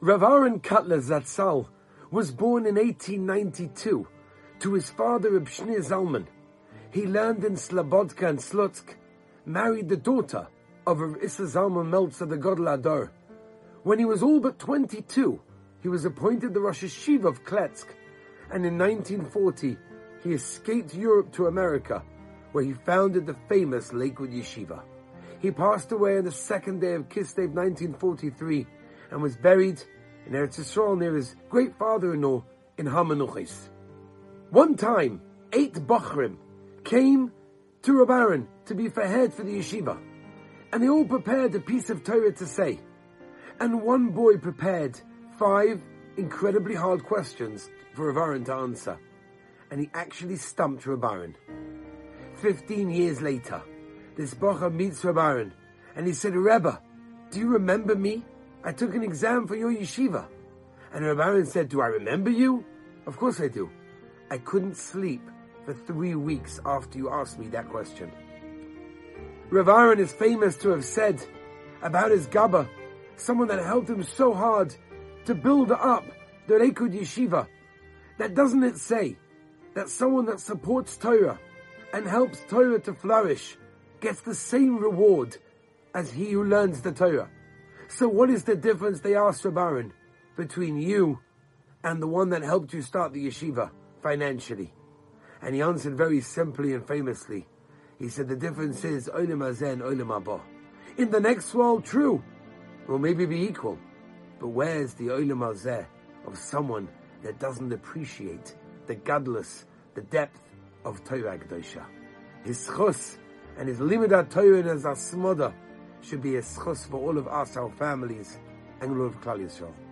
Rav Aaron Kotler Zatzal was born in 1892 to his father Reb Zalman. He learned in Slobodka and Slutsk, married the daughter of Rav Isser Zalman Meltzer the Ador. When he was all but 22, he was appointed the Rosh Yeshiva of Kletsk, and in 1940 he escaped Europe to America, where he founded the famous Lakewood Yeshiva. He passed away on the second day of Kislev 1943 and was buried in Eretz Yisrael near his great father-in-law in Hamanuchis. One time, eight Bochurim came to Rab Aaron to be farhered for the yeshiva, and they all prepared a piece of Torah to say. And one boy prepared five incredibly hard questions for Rab Aaron to answer, and he actually stumped Rab Aaron. Fifteen years later, this Bochur meets Rab Aaron, and he said, Rebbe, do you remember me? I took an exam for your yeshiva. And Rab Aaron said, Do I remember you? Of course I do. I couldn't sleep for three weeks after you asked me that question. Rav Aaron is famous to have said about his Gabba, someone that helped him so hard to build up the Lakewood Yeshiva. That doesn't it say that someone that supports Torah and helps Torah to flourish gets the same reward as he who learns the Torah? So what is the difference, they asked Rav Aaron, between you and the one that helped you start the yeshiva financially? And he answered very simply and famously. He said the difference is Olam Hazeh and Olam Haba. In the next world, true, will maybe be equal. But where's the Olam Hazeh of someone that doesn't appreciate the gadlus, the depth of Torah Kedosha? His zchus and his limited Torah and his hasmoda should be a zchus for all of us, our families, and all of Klal Yisrael.